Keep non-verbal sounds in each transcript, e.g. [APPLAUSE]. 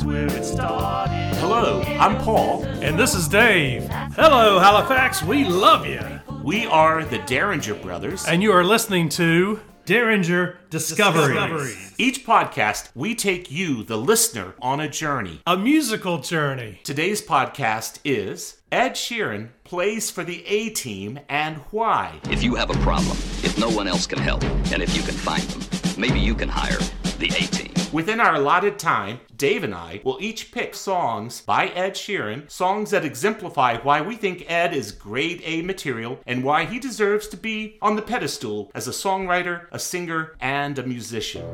that's where it started. Hello, I'm Paul. And this is Dave. Hello, Halifax. We love you. We are the Derringer Brothers. And you are listening to Derringer Discoveries. Discoveries. Each podcast, we take you, the listener, on a journey. A musical journey. Today's podcast is Ed Sheeran plays for the A team and why. If you have a problem, if no one else can help, and if you can find them, maybe you can hire the A team. Within our allotted time, Dave and I will each pick songs by Ed Sheeran, songs that exemplify why we think Ed is grade A material and why he deserves to be on the pedestal as a songwriter, a singer, and a musician.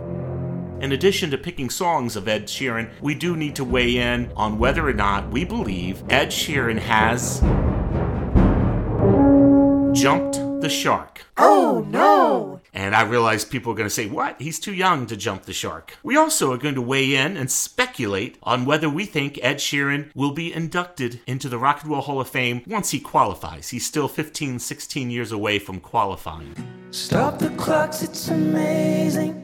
In addition to picking songs of Ed Sheeran, we do need to weigh in on whether or not we believe Ed Sheeran has jumped the shark. Oh no! And I realize people are going to say, What? He's too young to jump the shark. We also are going to weigh in and speculate on whether we think Ed Sheeran will be inducted into the Rock and Roll Hall of Fame once he qualifies. He's still 15, 16 years away from qualifying. Stop the clocks, it's amazing.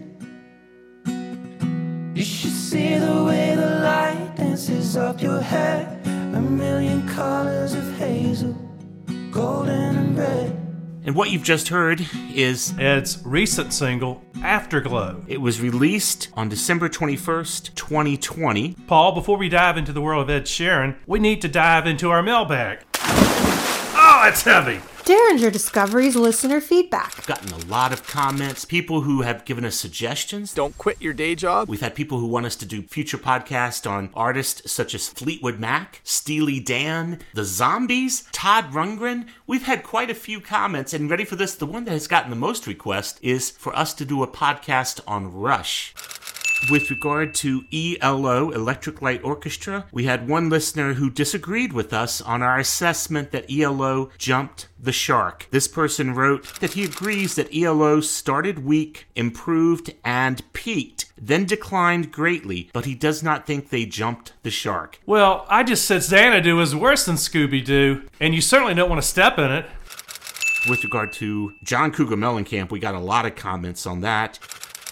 You should see the way the light dances up your hair. A million colors of hazel, golden and red. And what you've just heard is Ed's recent single, Afterglow. It was released on December 21st, 2020. Paul, before we dive into the world of Ed Sheeran, we need to dive into our mailbag. Oh, it's heavy. Derringer Discoveries listener feedback. I've gotten a lot of comments, people who have given us suggestions. Don't quit your day job. We've had people who want us to do future podcasts on artists such as Fleetwood Mac, Steely Dan, The Zombies, Todd Rundgren. We've had quite a few comments, and ready for this, the one that has gotten the most request is for us to do a podcast on Rush. With regard to ELO, Electric Light Orchestra, we had one listener who disagreed with us on our assessment that ELO jumped the shark. This person wrote that he agrees that ELO started weak, improved, and peaked, then declined greatly, but he does not think they jumped the shark. Well, I just said Xanadu is worse than Scooby Doo, and you certainly don't want to step in it. With regard to John Cougar Mellencamp, we got a lot of comments on that.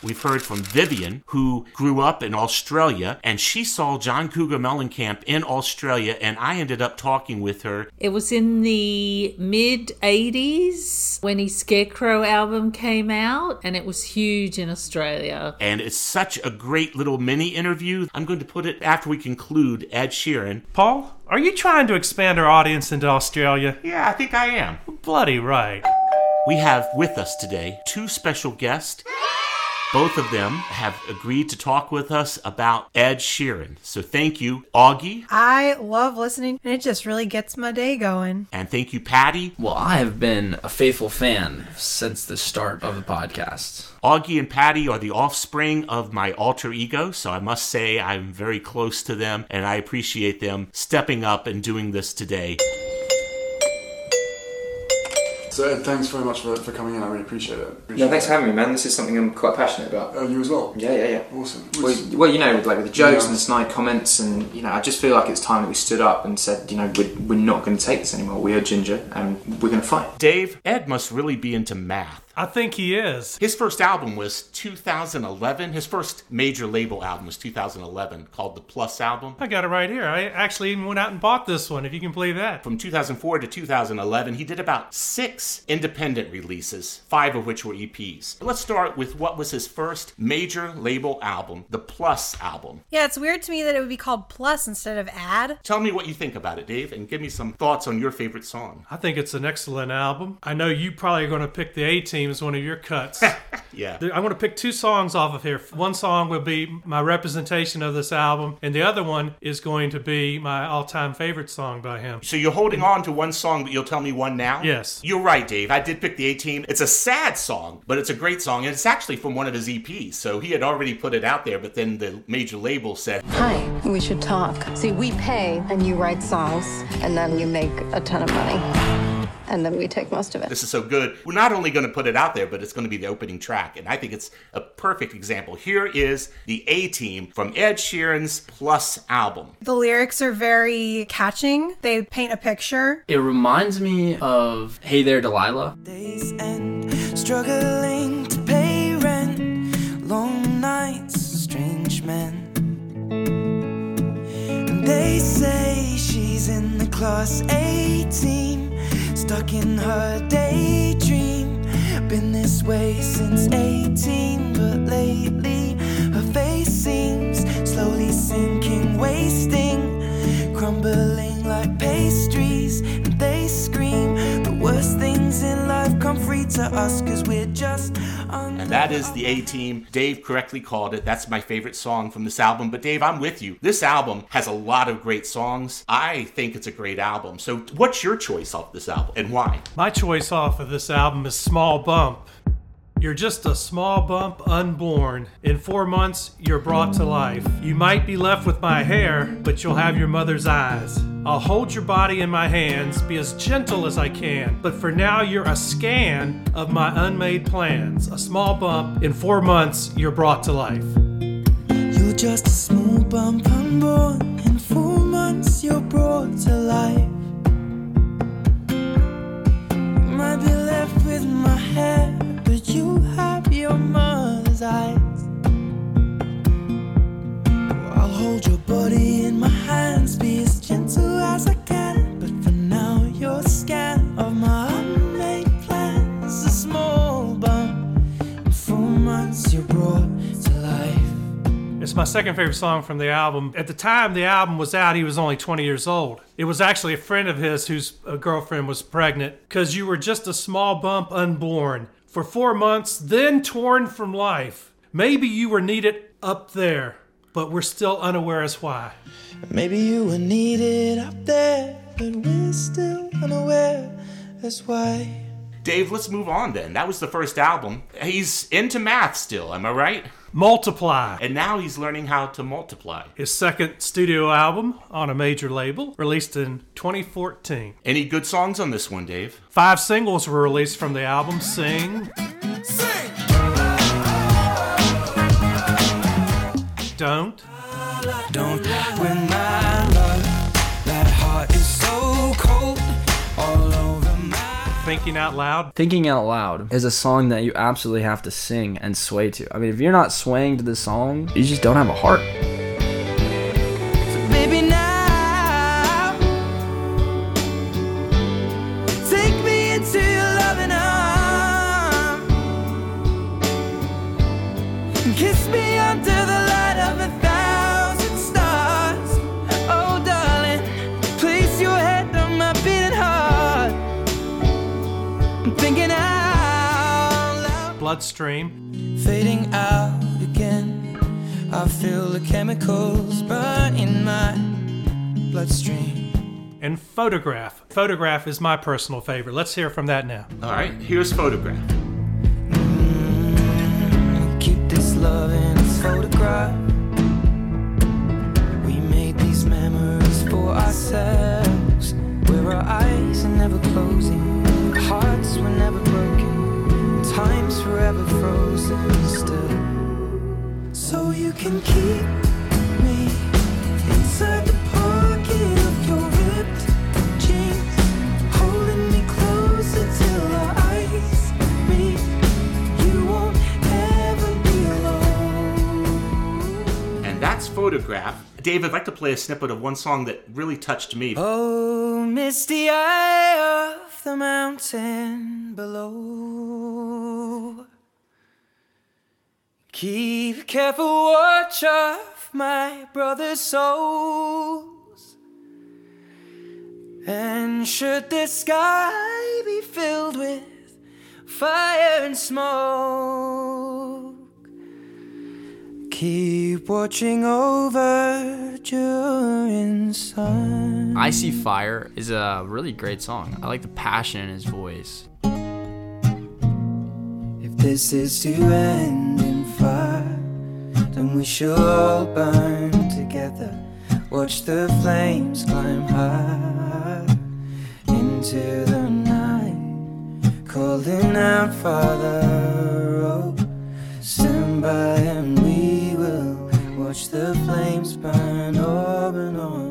We've heard from Vivian, who grew up in Australia, and she saw John Cougar Mellencamp in Australia, and I ended up talking with her. It was in the mid 80s when his Scarecrow album came out, and it was huge in Australia. And it's such a great little mini interview. I'm going to put it after we conclude Ed Sheeran. Paul, are you trying to expand our audience into Australia? Yeah, I think I am. Bloody right. We have with us today two special guests. Both of them have agreed to talk with us about Ed Sheeran. So thank you, Augie. I love listening, and it just really gets my day going. And thank you, Patty. Well, I have been a faithful fan since the start of the podcast. Augie and Patty are the offspring of my alter ego, so I must say I'm very close to them, and I appreciate them stepping up and doing this today. So Ed, thanks very much for, for coming in. I really appreciate it. Appreciate no, thanks for having me, man. This is something I'm quite passionate about. Oh, you as well? Yeah, yeah, yeah. Awesome. Well, well, you know, like with the jokes yeah. and the snide comments, and you know, I just feel like it's time that we stood up and said, you know, we're, we're not going to take this anymore. We are Ginger, and we're going to fight. Dave, Ed must really be into math. I think he is. His first album was 2011. His first major label album was 2011 called the Plus album. I got it right here. I actually even went out and bought this one, if you can believe that. From 2004 to 2011, he did about six independent releases, five of which were EPs. Let's start with what was his first major label album, the Plus album. Yeah, it's weird to me that it would be called Plus instead of Add. Tell me what you think about it, Dave, and give me some thoughts on your favorite song. I think it's an excellent album. I know you probably are going to pick the A Team as one of your cuts. [LAUGHS] yeah. I want to pick two songs off of here. One song will be my representation of this album, and the other one is going to be my all time favorite song by him. So you're holding on to one song, but you'll tell me one now? Yes. You're right, Dave. I did pick the A Team. It's a sad song, but it's a great song, and it's actually from one of his EPs. So he had already put it out there, but then the major label said, Hi, we should talk. See, we pay, and you write songs, and then you make a ton of money and then we take most of it. This is so good. We're not only going to put it out there, but it's going to be the opening track. And I think it's a perfect example. Here is the A Team from Ed Sheeran's Plus album. The lyrics are very catching, they paint a picture. It reminds me of Hey There, Delilah. Days end, struggling to pay rent, long nights, strange men. They say she's in the class 18, stuck in her daydream. Been this way since 18, but lately her face seems slowly sinking, wasting, crumbling like pastries. And they scream the worst things in life come free to us, cause we're just. And that is the A Team. Dave correctly called it. That's my favorite song from this album. But Dave, I'm with you. This album has a lot of great songs. I think it's a great album. So, what's your choice off this album and why? My choice off of this album is Small Bump. You're just a small bump unborn. In four months, you're brought to life. You might be left with my hair, but you'll have your mother's eyes. I'll hold your body in my hands, be as gentle as I can, but for now, you're a scan of my unmade plans. A small bump. In four months, you're brought to life. You're just a small bump unborn. In four months, you're brought to life. Second favorite song from the album. At the time the album was out, he was only 20 years old. It was actually a friend of his whose uh, girlfriend was pregnant because you were just a small bump unborn for four months, then torn from life. Maybe you were needed up there, but we're still unaware as why. Maybe you were needed up there, but we're still unaware. as why. Dave, let's move on then. That was the first album. He's into math still, am I right? Multiply. And now he's learning how to multiply. His second studio album on a major label, released in 2014. Any good songs on this one, Dave? Five singles were released from the album Sing, Sing! Don't, Don't Thinking Out Loud, Thinking Out Loud is a song that you absolutely have to sing and sway to. I mean, if you're not swaying to the song, you just don't have a heart. Bloodstream, Fading out again. I feel the chemicals burn in my bloodstream. and Photograph. Photograph is my personal favorite. Let's hear from that now. All right, here's Photograph. Mm, keep this love in its photograph. We made these memories for ourselves. Where our eyes are never closing, hearts were never broken, time's forever frozen still. So you can keep me inside the pocket of your ripped jeans, holding me closer till our eyes meet. You won't ever be alone. And that's Photograph. Dave, I'd like to play a snippet of one song that really touched me. Oh, misty eye the mountain below. Keep careful watch of my brother's souls. And should the sky be filled with fire and smoke, keep watching over during sun. I See Fire is a really great song. I like the passion in his voice. If this is to end in fire, then we shall all burn together. Watch the flames climb high into the night, calling out, Father, oh, stand by and watch the flames burn up and on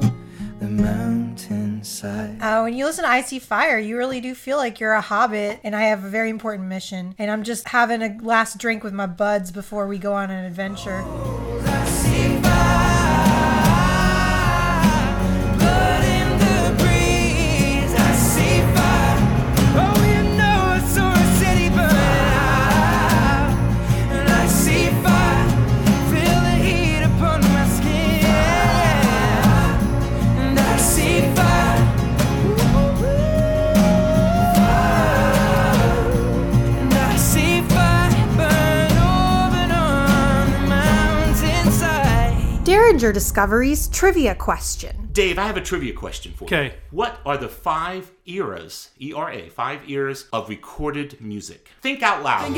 the mountainside. Uh, when you listen to I See Fire, you really do feel like you're a hobbit, and I have a very important mission. And I'm just having a last drink with my buds before we go on an adventure. I Derringer Discoveries trivia question. Dave, I have a trivia question for you. Okay. What are the five eras, E R A, five eras of recorded music? Think out loud.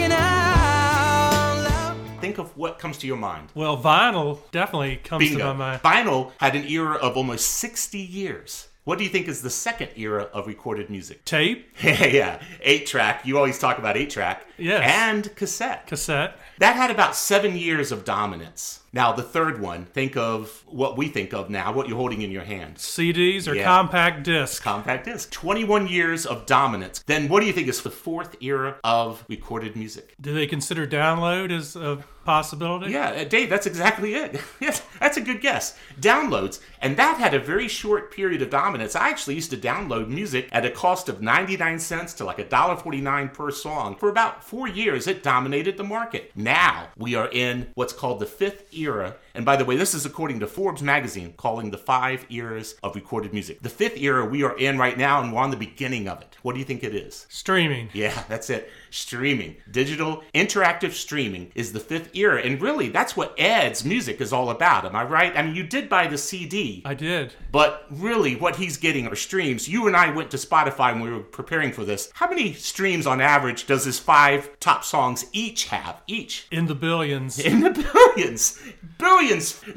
Think of what comes to your mind. Well, vinyl definitely comes to my Bingo. mind. Vinyl had an era of almost 60 years. What do you think is the second era of recorded music? Tape, [LAUGHS] Yeah, yeah, eight track. You always talk about eight track. Yes. And cassette. cassette. That had about seven years of dominance. Now, the third one, think of what we think of now, what you're holding in your hands. CDs or Yeah. compact disc. Compact disc. 21 years of dominance. Then what do you think is the fourth era of recorded music? Do they consider download as a possibility? Yeah, uh, Dave, that's exactly it. [LAUGHS] yes, that's a good guess. Downloads. And that had a very short period of dominance. I actually used to download music at a cost of 99 cents to like $1.49 per song. For about four years, it dominated the market. Now we are in what's called the fifth era era and by the way, this is according to Forbes magazine, calling the five eras of recorded music. The fifth era we are in right now, and we're on the beginning of it. What do you think it is? Streaming. Yeah, [LAUGHS] that's it. Streaming. Digital interactive streaming is the fifth era. And really, that's what Ed's music is all about. Am I right? I mean, you did buy the CD, I did. but really, what he's getting are streams. You and I went to Spotify when we were preparing for this. How many streams on average does his five top songs each have? Each. In the billions. In the [LAUGHS] billions. Billions.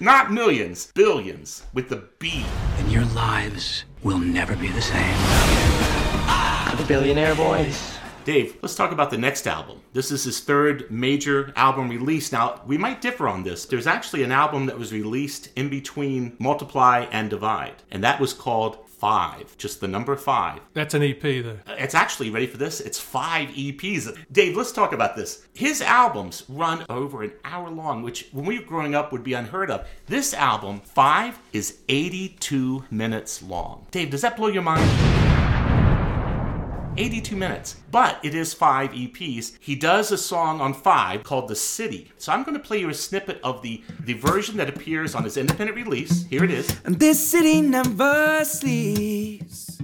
Not millions. Billions. With the B. And your lives will never be the same. The Billionaire Boys. Dave, let's talk about the next album. This is his third major album release. Now, we might differ on this. There's actually an album that was released in between Multiply and Divide, and that was called Five, just the number five. That's an EP, though. It's actually, ready for this? It's five EPs. Dave, let's talk about this. His albums run over an hour long, which when we were growing up would be unheard of. This album, Five, is 82 minutes long. Dave, does that blow your mind? 82 minutes. But it is five EPs. He does a song on five called The City. So I'm going to play you a snippet of the, the version that appears on his independent release. Here it is. And this city never sleeps.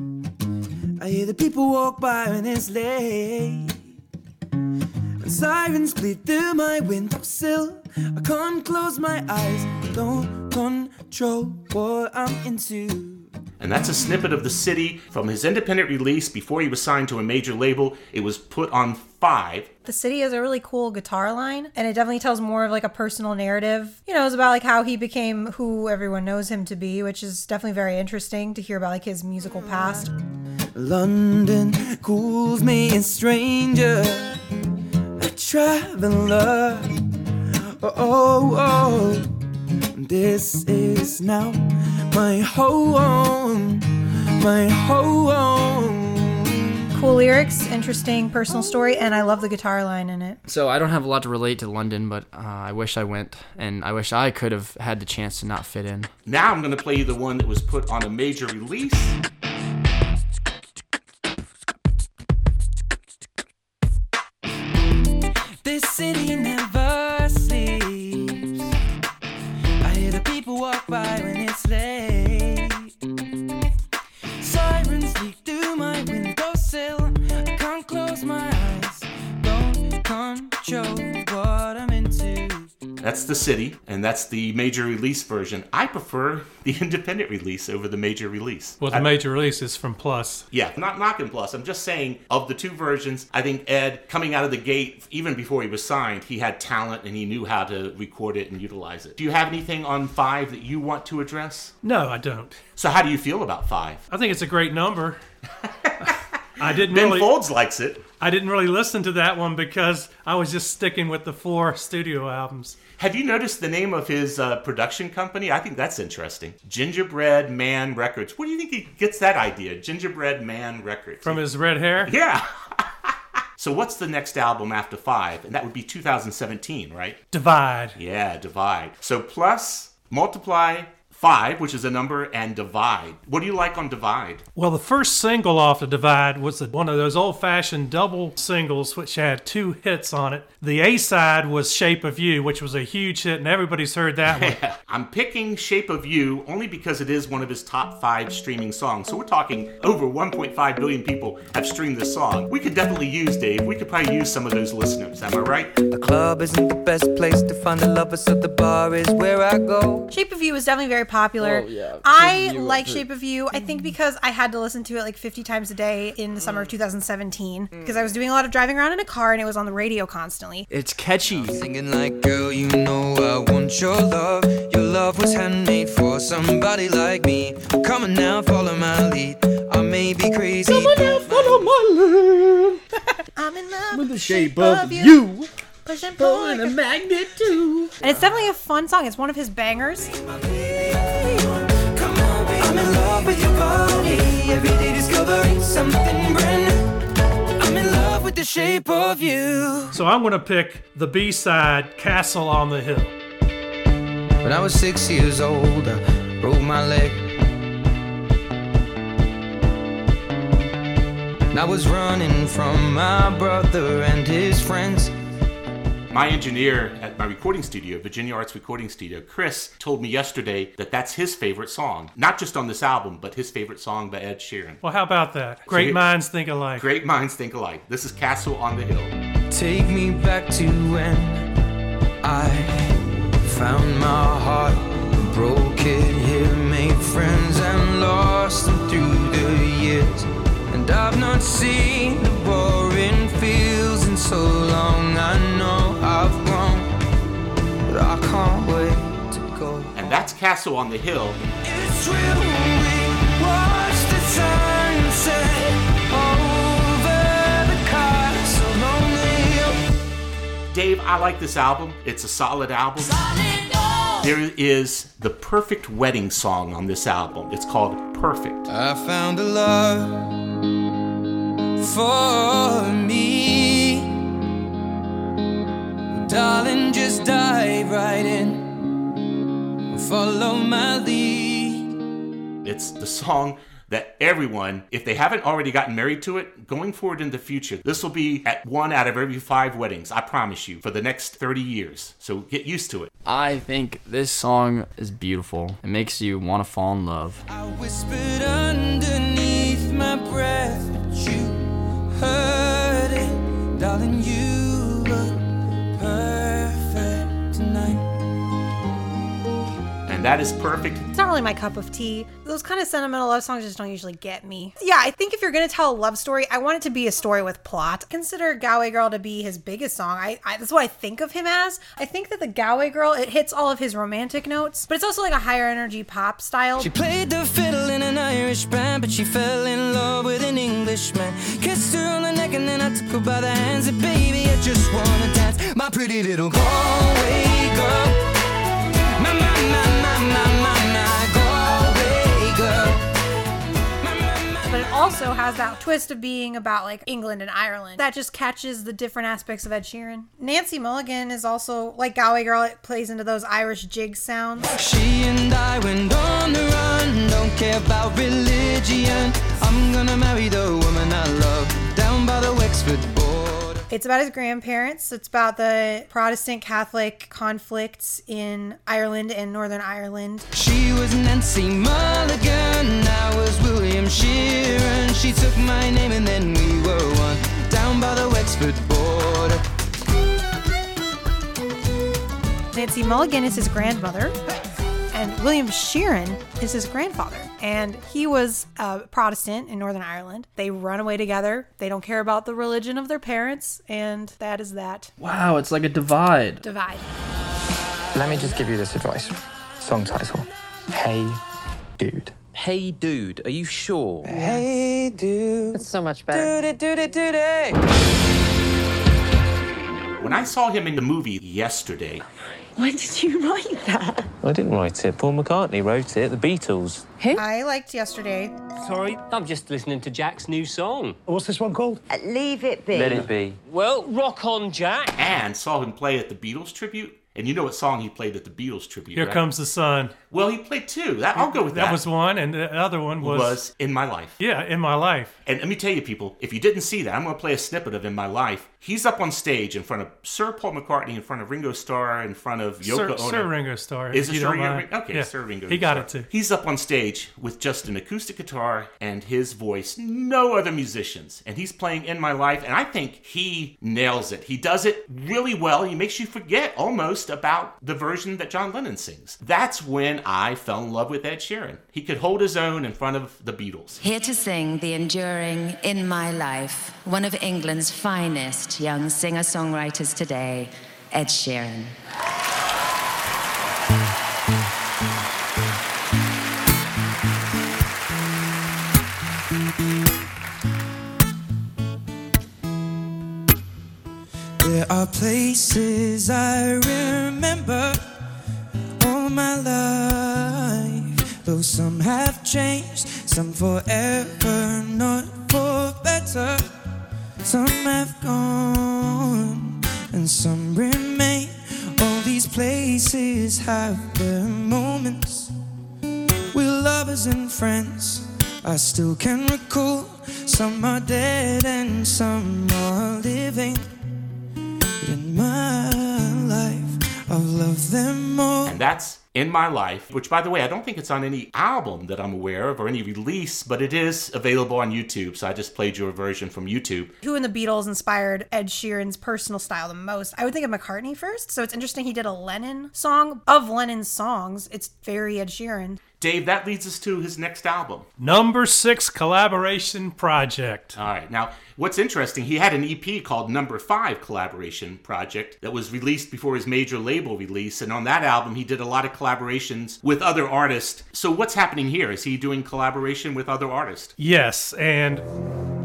I hear the people walk by when it's late. And sirens bleed through my windowsill. I can't close my eyes, don't control what I'm into. And that's a snippet of The City from his independent release before he was signed to a major label. It was put on five. The City has a really cool guitar line, and it definitely tells more of like a personal narrative. You know, it's about like how he became who everyone knows him to be, which is definitely very interesting to hear about like his musical past. London cools me a stranger, a traveler. Oh, oh, oh. This is now my home, my home. Cool lyrics, interesting personal story, and I love the guitar line in it. So I don't have a lot to relate to London, but uh, I wish I went, and I wish I could have had the chance to not fit in. Now I'm going to play you the one that was put on a major release. That's the city, and that's the major release version. I prefer the [LAUGHS] independent release over the major release. Well, the I- major release is from Plus. Yeah, not knocking plus. I'm just saying, of the two versions, I think Ed, coming out of the gate, even before he was signed, he had talent and he knew how to record it and utilize it. Do you have anything on five that you want to address? No, I don't. So, how do you feel about five? I think it's a great number. [LAUGHS] I didn't Ben really. Folds likes it. I didn't really listen to that one because I was just sticking with the four studio albums. Have you noticed the name of his uh, production company? I think that's interesting. Gingerbread Man Records. Where do you think he gets that idea? Gingerbread Man Records. From his red hair? Yeah. [LAUGHS] so what's the next album after five? And that would be 2017, right? Divide. Yeah, divide. So plus, multiply, five, which is a number, and Divide. What do you like on Divide? Well, the first single off the Divide was one of those old fashioned double singles which had two hits on it. The A side was Shape of You, which was a huge hit, and everybody's heard that one. [LAUGHS] I'm picking Shape of You only because it is one of his top five streaming songs. So we're talking over 1.5 billion people have streamed this song. We could definitely use, Dave, we could probably use some of those listeners. Am I right? The club isn't the best place to find a lover, so the bar is where I go. Shape of You was definitely very popular. Oh, yeah. I You like was- Shape of You. I think mm. because I had to listen to it like 50 times a day in the summer of mm. 2017 because I was mm. doing a lot of driving around in a car and it was on the radio constantly. It's catchy. Singing like, girl, you know I want your love. Your love was handmade for somebody like me. Come on now, follow my lead. I may be crazy. Come on now, follow my lead. [LAUGHS] I'm in love With the shape of you. Push and pull Pulling like a magnet too. And it's definitely a fun song. It's one of his bangers. I'm in love with your body. Every day discovering something brand new. I'm in love with the shape of you. So I'm going to pick the B side, Castle on the Hill. When I was six years old, I broke my leg. And I was running from my brother and his friends. My engineer at my recording studio, Virginia Arts Recording Studio, Chris, told me yesterday that that's his favorite song. Not just on this album, but his favorite song by Ed Sheeran. Well, how about that? Great here- minds think alike. Great minds think alike. This is Castle on the Hill. Take me back to when I found my heart, broke it here, made friends and lost them through the years. And I've not seen the boring fields in so long. I know I've grown, but I can't wait to go. And that's Castle on the Hill. It's real we watch the sunset castle on the hill. Dave, I like this album. It's a solid album. There is the perfect wedding song on this album. It's called Perfect. I found a love for me. Darling, just dive right in. Follow my lead. It's the song that everyone, if they haven't already gotten married to it, going forward in the future, this will be at one out of every five weddings, I promise you, for the next 30 years. So get used to it. I think this song is beautiful. It makes you want to fall in love. I whispered underneath my breath, but you heard it. Darling, you And that is perfect. It's not really my cup of tea. Those kind of sentimental love songs just don't usually get me. Yeah, I think if you're gonna tell a love story, I want it to be a story with plot. Consider Galway Girl to be his biggest song. I, I that's what I think of him as. I think that the Galway Girl it hits all of his romantic notes, but it's also like a higher energy pop style. She played the fiddle in an Irish band, but she fell in love with an Englishman. Kissed her on the neck and then I took her by the hands. And baby, I just wanna dance. My pretty little Galway But it also has that twist of being about like England and Ireland. That just catches the different aspects of Ed Sheeran. Nancy Mulligan is also like Galway Girl, it plays into those Irish jig sounds. She and I went on the run. Don't care about religion. I'm gonna marry the woman I love down by the Wexford. It's about his grandparents. It's about the Protestant Catholic conflicts in Ireland and Northern Ireland. She was Nancy Mulligan, I was William Sheeran. She took my name and then we were one down by the Wexford border. Nancy Mulligan is his grandmother, and William Sheeran is his grandfather. And he was a Protestant in Northern Ireland. They run away together. They don't care about the religion of their parents, and that is that Wow, it's like a divide. divide. Let me just give you this advice. Song title Hey Dude. Hey, dude, are you sure? Hey, dude. It's so much better. Dude it, dude it, dude it. When I saw him in the movie yesterday, When did you write that? I didn't write it. Paul McCartney wrote it. The Beatles. Who? I liked yesterday. Sorry, I'm just listening to Jack's new song. What's this one called? Uh, leave it be. Let it be. Well, rock on, Jack. and saw him play at the Beatles tribute, And you know what song he played at the Beatles tribute? Here right? comes the sun. Well, he played two. That I'll go with that. That was one, and the other one was, was in my life. Yeah, in my life. And let me tell you, people, if you didn't see that, I'm going to play a snippet of In My Life. He's up on stage in front of Sir Paul McCartney, in front of Ringo Starr, in front of Yoko Sir, Ono. Sir Ringo Starr. Is if it you Sir Ringo? Okay, Yeah. Sir Ringo. He got Starr. it too. He's up on stage with just an acoustic guitar and his voice, no other musicians. And he's playing In My Life, and I think he nails it. He does it really well. He makes you forget almost about the version that John Lennon sings. That's when I fell in love with Ed Sheeran. He could hold his own in front of the Beatles. Here to sing the enduring In My Life, one of England's finest young singer songwriters today, Ed Sheeran. There are places I remember all my life. Though some have changed, some forever, not for better. Some have gone, and some remain. All these places have their moments. We're lovers and friends. I still can recall. Some are dead and some are living. But in my life, I've loved them all. And that's In My Life, which, by the way, I don't think it's on any album that I'm aware of or any release, but it is available on YouTube. So I just played you a version from YouTube. Who in the Beatles inspired Ed Sheeran's personal style the most? I would think of McCartney first. So it's interesting he did a Lennon song. Of Lennon's songs, it's very Ed Sheeran. Dave, that leads us to his next album. Number six collaboration project. All right. Now, what's interesting, he had an EP called Number Five Collaboration Project that was released before his major label release. And on that album, he did a lot of collaborations with other artists. So, what's happening here? Is he doing collaboration with other artists? Yes, and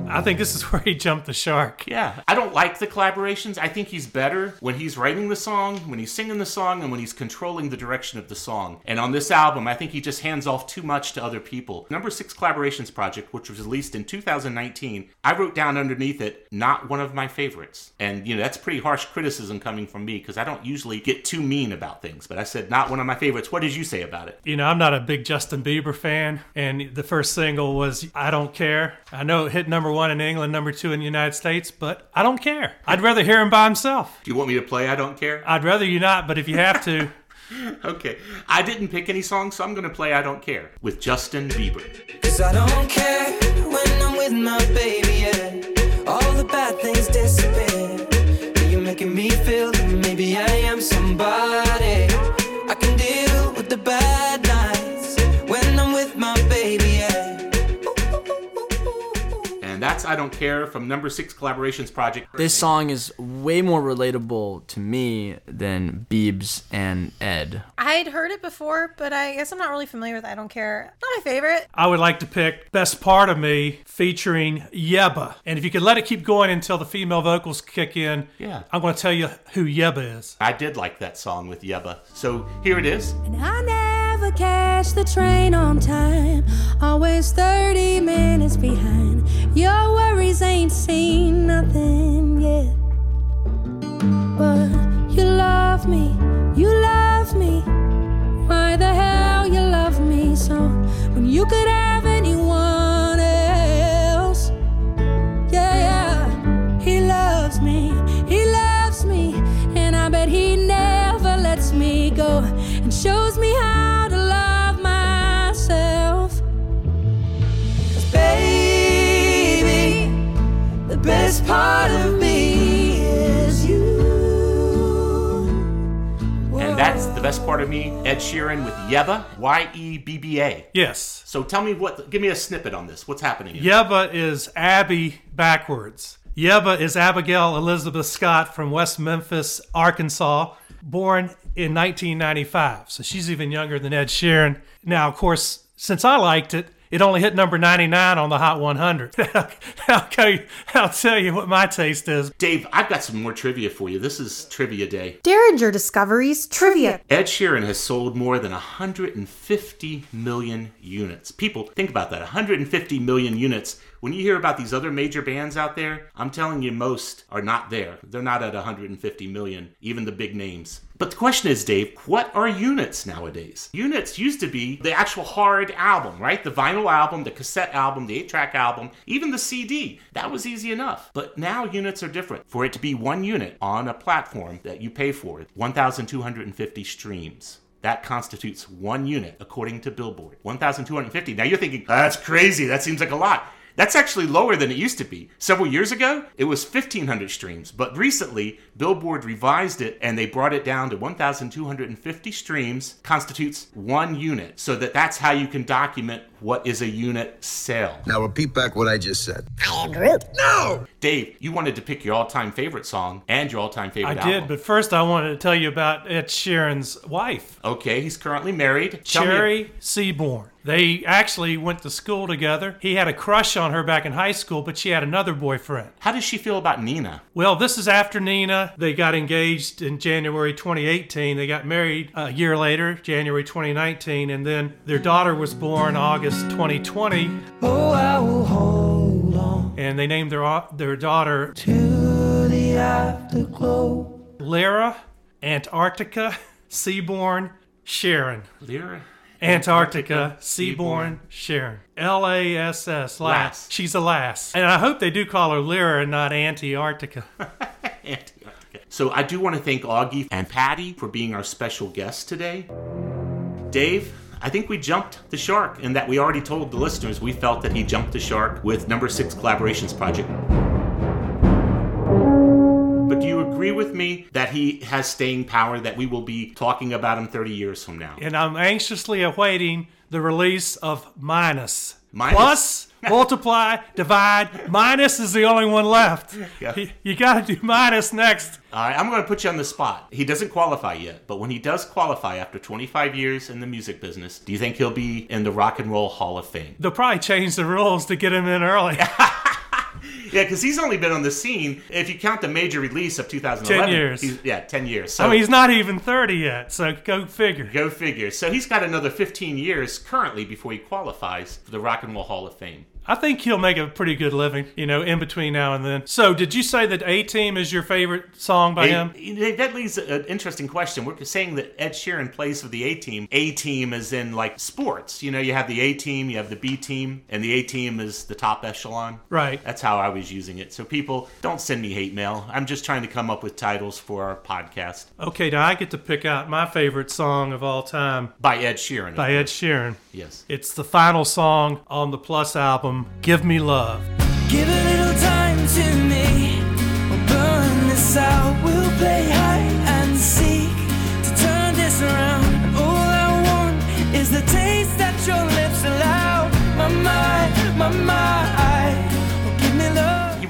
I think this is [LAUGHS] where he jumped the shark. Yeah. I don't like the collaborations. I think he's better when he's writing the song, when he's singing the song, and when he's controlling the direction of the song. And on this album, I think he just hands off too much to other people. Number Six Collaborations Project, which was released in 2019, I wrote down underneath it, not one of my favorites. And, you know, that's pretty harsh criticism coming from me because I don't usually get too mean about things. But I said, not one of my favorites. What did you say about it? You know, I'm not a big Justin Bieber fan, and the first single was I Don't Care. I know it hit number one in England, number two in the United States, but I don't care. I'd rather hear him by himself. Do you want me to play I Don't Care? I'd rather you not, but if you have to. [LAUGHS] [LAUGHS] okay. I didn't pick any songs, so I'm going to play I Don't Care with Justin Bieber. Cause I don't care when I'm with my baby, yeah. All the bad things disappear. You're making me feel that maybe I am somebody. And I Don't Care from Number Six Collaborations Project. This song is way more relatable to me than Biebs and Ed. I'd heard it before, but I guess I'm not really familiar with I Don't Care. Not my favorite. I would like to pick Best Part of Me featuring Yebba. And if you could let it keep going until the female vocals kick in, Yeah. I'm going to tell you who Yebba is. I did like that song with Yebba. So here it is. I never catch the train on time, always 30 minutes behind. Ain't seen best part of me, Ed Sheeran with Yebba, Y E B B A. Yes. So tell me what, give me a snippet on this. What's happening? here? Yebba is Abby backwards. Yebba is Abigail Elizabeth Scott from West Memphis, Arkansas, born in 1995. So she's even younger than Ed Sheeran. Now, of course, since I liked it, it only hit number 99 on the Hot 100. [LAUGHS] I'll, tell you, I'll tell you what my taste is. Dave, I've got some more trivia for you. This is Trivia Day. Derringer Discoveries Trivia. Ed Sheeran has sold more than 150 million units. People, think about that 150 million units When you hear about these other major bands out there, I'm telling you, most are not there. They're not at 150 million, even the big names. But the question is, Dave, what are units nowadays? Units used to be the actual hard album, right? The vinyl album, the cassette album, the 8 track album, even the CD. That was easy enough. But now units are different. For it to be one unit on a platform that you pay for, 1,250 streams. That constitutes one unit according to Billboard. 1,250. Now you're thinking, that's crazy. That seems like a lot. That's actually lower than it used to be. Several years ago, it was 1,500 streams, but recently, Billboard revised it and they brought it down to 1,250 streams, constitutes one unit, so that that's how you can document what is a unit sale. Now repeat back what I just said. I am Groot. No! Dave, you wanted to pick your all time favorite song and your all time favorite album. I favorite did, but first I wanted to tell you about Ed Sheeran's wife, Okay, he's currently married. Tell Cherry Seaborn. They actually went to school together. He had a crush on her back in high school, but she had another boyfriend. How does she feel about Nina? Well, this is after Nina. They got engaged in January 2018. They got married a year later, January 2019, and then their daughter was born August 2020. Oh, I will hold on And they named their their daughter to the afterglow. Lyra Antarctica [LAUGHS] Seaborn Sheeran. Lyra Antarctica, Seaborn, Sheeran. L A S S, lass. Lass. She's a lass. And I hope they do call her Lyra and not [LAUGHS] Antarctica. So I do want to thank Augie and Patty for being our special guests today. Dave, I think we jumped the shark in that we already told the listeners we felt that he jumped the shark with number six collaborations project. But do you agree with me that he has staying power, that we will be talking about him 30 years from now? and I'm anxiously awaiting the release of Minus. Minus? Plus, multiply, divide. Minus is the only one left. Yeah. You, you got to do Minus next. All right, I'm going to put you on the spot. He doesn't qualify yet, but when he does qualify after 25 years in the music business, do you think he'll be in the Rock and Roll Hall of Fame? They'll probably change the rules to get him in early. [LAUGHS] Yeah, because he's only been on the scene, if you count the major release of 2011. 10 years. He's, yeah, 10 years. So I mean, he's not even 30 yet, so go figure. Go figure. So he's got another 15 years currently before he qualifies for the Rock and Roll Hall of Fame. I think he'll make a pretty good living, you know, in between now and then. So, did you say that A Team is your favorite song by him? That leads an interesting question. We're saying that Ed Sheeran plays for the A team. A team is in like sports. You know, you have the A team, you have the B team, and the A team is the top echelon. Right. That's how I was using it. So people, don't send me hate mail. I'm just trying to come up with titles for our podcast Okay, now I get to pick out my favorite song of all time by Ed Sheeran. by Ed. Sheeran. Yes. It's the final song on the Plus album, Give Me Love. Give a little time to me. We'll burn this out. We'll play hide and seek to turn this around. All I want is the taste that your lips allow. My mind, my mind.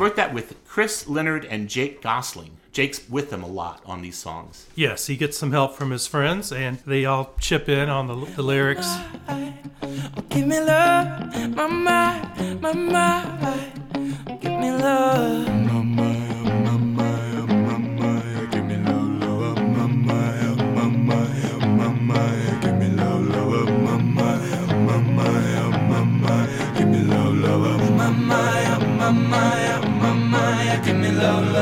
Give me love. He wrote that with Chris Leonard and Jake Gosling. Jake's with them a lot on these songs. Yes, he gets some help from his friends, and they all chip in on the, the lyrics. Give me love. My mind, my mind. Give me love. And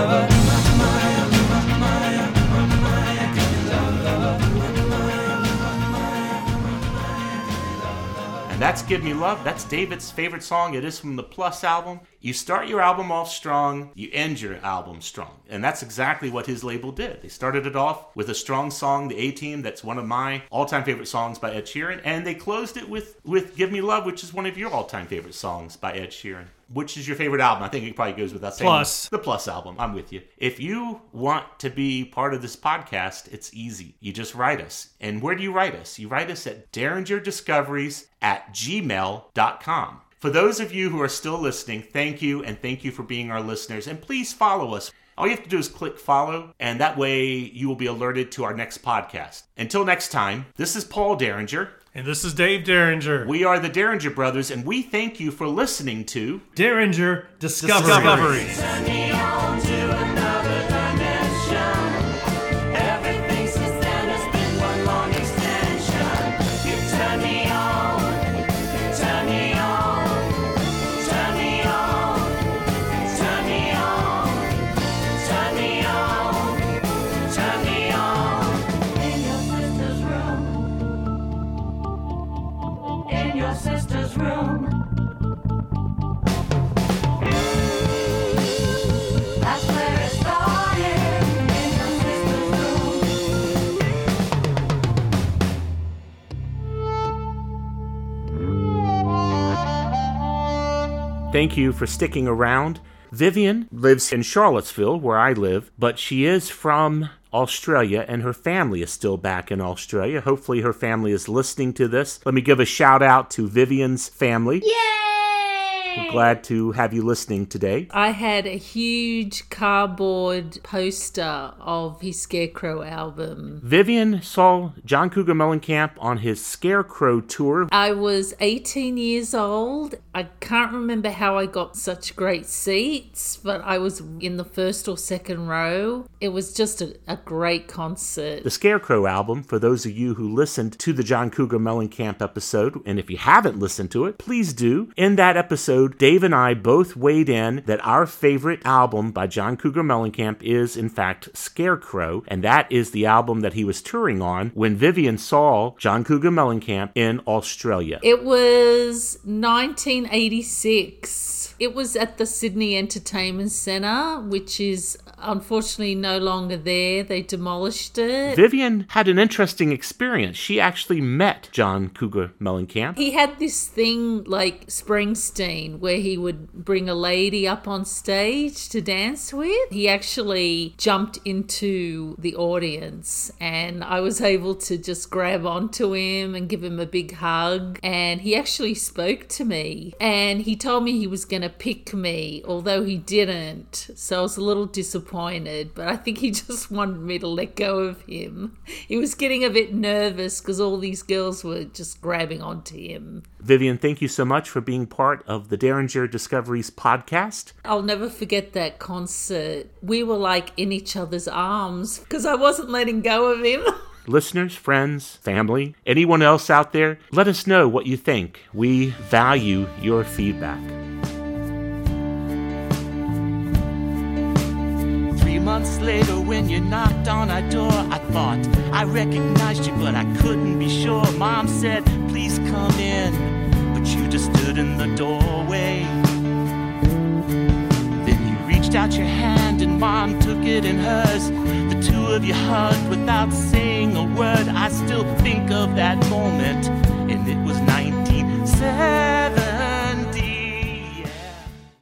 that's Give Me Love. That's David's favorite song. It is from the Plus album. You start your album off strong, you end your album strong. And that's exactly what his label did. They started it off with a strong song, The A Team, that's one of my all time favorite songs by Ed Sheeran. And they closed it with, with Give Me Love, which is one of your all time favorite songs by Ed Sheeran. Which is your favorite album? I think it probably goes without saying. Plus. The Plus album. I'm with you. If you want to be part of this podcast, it's easy. You just write us. And where do you write us? You write us at derringerdiscoveries at gmail.com. For those of you who are still listening, thank you and thank you for being our listeners. And please follow us. All you have to do is click follow, and that way you will be alerted to our next podcast. Until next time, this is Paul Derringer. And this is Dave Derringer. We are the Derringer Brothers, and we thank you for listening to Derringer Discovery. Discovery. Thank you for sticking around. Vivian lives in Charlottesville, where I live, but she is from Australia and her family is still back in Australia. Hopefully, her family is listening to this. Let me give a shout out to Vivian's family. We're glad to have you listening today. I had a huge cardboard poster of his Scarecrow album. Vivian saw John Cougar Mellencamp on his Scarecrow tour. I was 18 years old. I can't remember how I got such great seats, but I was in the first or second row. It was just a, a great concert. The Scarecrow album, for those of you who listened to the John Cougar Mellencamp episode, and if you haven't listened to it, please do. In that episode, Dave and I both weighed in that our favorite album by John Cougar Mellencamp is, in fact, Scarecrow, and that is the album that he was touring on when Vivian saw John Cougar Mellencamp in Australia. It was 1986. It was at the Sydney Entertainment Centre, which is unfortunately no longer there. They demolished it. Vivian had an interesting experience. She actually met John Cougar Mellencamp. He had this thing like Springsteen where he would bring a lady up on stage to dance with. He actually jumped into the audience and I was able to just grab onto him and give him a big hug. And he actually spoke to me and he told me he was going to pick me, although he didn't. So I was a little disappointed, but I think he [LAUGHS] just wanted me to let go of him. He was getting a bit nervous because all these girls were just grabbing onto him. Vivian, thank you so much for being part of the Derringer Discoveries podcast. I'll never forget that concert. We were like in each other's arms because I wasn't letting go of him. [LAUGHS] Listeners, friends, family, anyone else out there, let us know what you think. We value your feedback. months later, when you knocked on our door, I thought I recognized you, but I couldn't be sure. Mom said, Please come in, but you just stood in the doorway. Then you reached out your hand, and Mom took it in hers. The two of you hugged without saying a word. I still think of that moment, and it was 1970.